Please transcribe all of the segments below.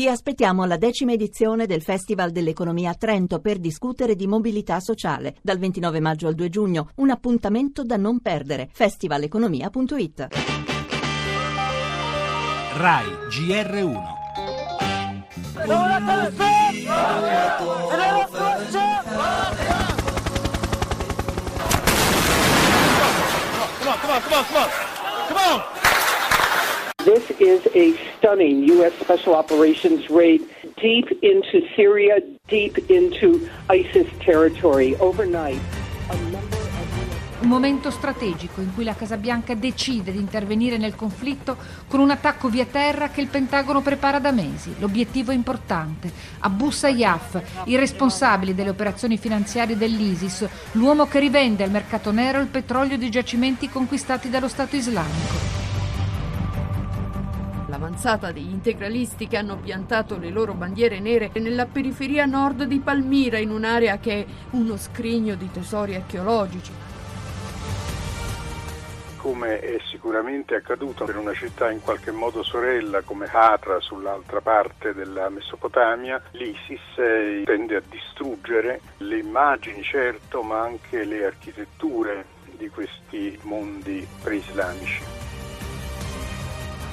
Vi aspettiamo alla decima edizione del Festival dell'Economia a Trento per discutere di mobilità sociale. Dal 29 maggio al 2 giugno, un appuntamento da non perdere. festivaleconomia.it RAI GR1 Come on, come on, come on, come on! This is a stunning U.S. Special Operations raid deep into Syria, deep into ISIS territory. Overnight, Un momento strategico in cui la Casa Bianca decide di intervenire nel conflitto con un attacco via terra che il Pentagono prepara da mesi. L'obiettivo è importante. Abu Sayyaf, il responsabile delle operazioni finanziarie dell'ISIS, l'uomo che rivende al mercato nero il petrolio di giacimenti conquistati dallo Stato islamico. L'avanzata degli integralisti che hanno piantato le loro bandiere nere nella periferia nord di Palmira, in un'area che è uno scrigno di tesori archeologici. come è sicuramente accaduto per una città in qualche modo sorella come Hatra sull'altra parte della Mesopotamia, l'ISIS eh, tende a distruggere le immagini certo ma anche le architetture di questi mondi preislamici.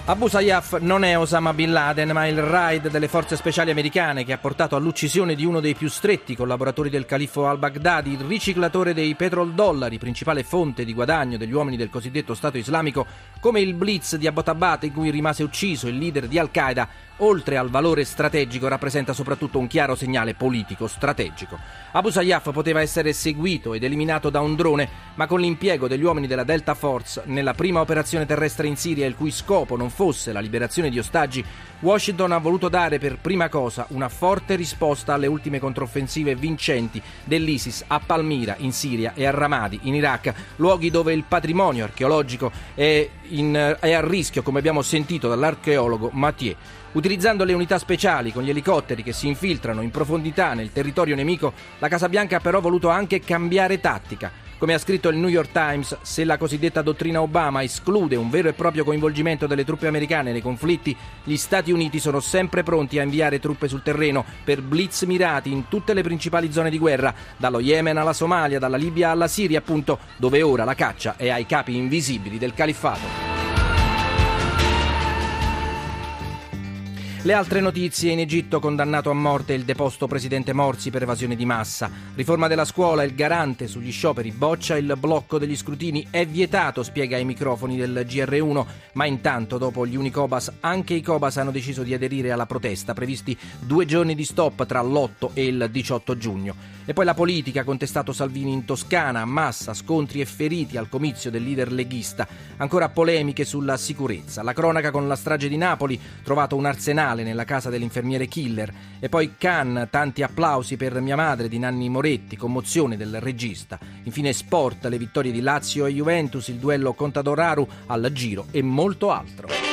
Abu Sayyaf non è Osama Bin Laden, ma il raid delle forze speciali americane che ha portato all'uccisione di uno dei più stretti collaboratori del califfo al-Baghdadi, il riciclatore dei petrodollari, principale fonte di guadagno degli uomini del cosiddetto Stato islamico, come il blitz di Abbottabad in cui rimase ucciso il leader di Al-Qaeda, oltre al valore strategico rappresenta soprattutto un chiaro segnale politico strategico. Abu Sayyaf poteva essere seguito ed eliminato da un drone, ma con l'impiego degli uomini della Delta Force nella prima operazione terrestre in Siria, il cui scopo non fosse la liberazione di ostaggi, Washington ha voluto dare per prima cosa una forte risposta alle ultime controffensive vincenti dell'ISIS a Palmira in Siria e a Ramadi in Iraq, luoghi dove il patrimonio archeologico è, in, è a rischio, come abbiamo sentito dall'archeologo Mathieu. Utilizzando le unità speciali con gli elicotteri che si infiltrano in profondità nel territorio nemico, la Casa Bianca ha però voluto anche cambiare tattica. Come ha scritto il New York Times, se la cosiddetta dottrina Obama esclude un vero e proprio coinvolgimento delle truppe americane nei conflitti, gli Stati Uniti sono sempre pronti a inviare truppe sul terreno per blitz mirati in tutte le principali zone di guerra, dallo Yemen alla Somalia, dalla Libia alla Siria, appunto, dove ora la caccia è ai capi invisibili del califfato. Le altre notizie in Egitto condannato a morte il deposto presidente Morsi per evasione di massa. Riforma della scuola, il garante sugli scioperi boccia il blocco degli scrutini è vietato, spiega ai microfoni del GR1, ma intanto dopo gli Unicobas anche i Cobas hanno deciso di aderire alla protesta, previsti due giorni di stop tra l'8 e il 18 giugno. E poi la politica contestato Salvini in Toscana, massa, scontri e feriti al comizio del leader leghista, ancora polemiche sulla sicurezza, la cronaca con la strage di Napoli, trovato un arsenale nella casa dell'infermiere killer. E poi Cannes, tanti applausi per mia madre di Nanni Moretti, commozione del regista. Infine sport, le vittorie di Lazio e Juventus, il duello Contador-Aru al giro e molto altro.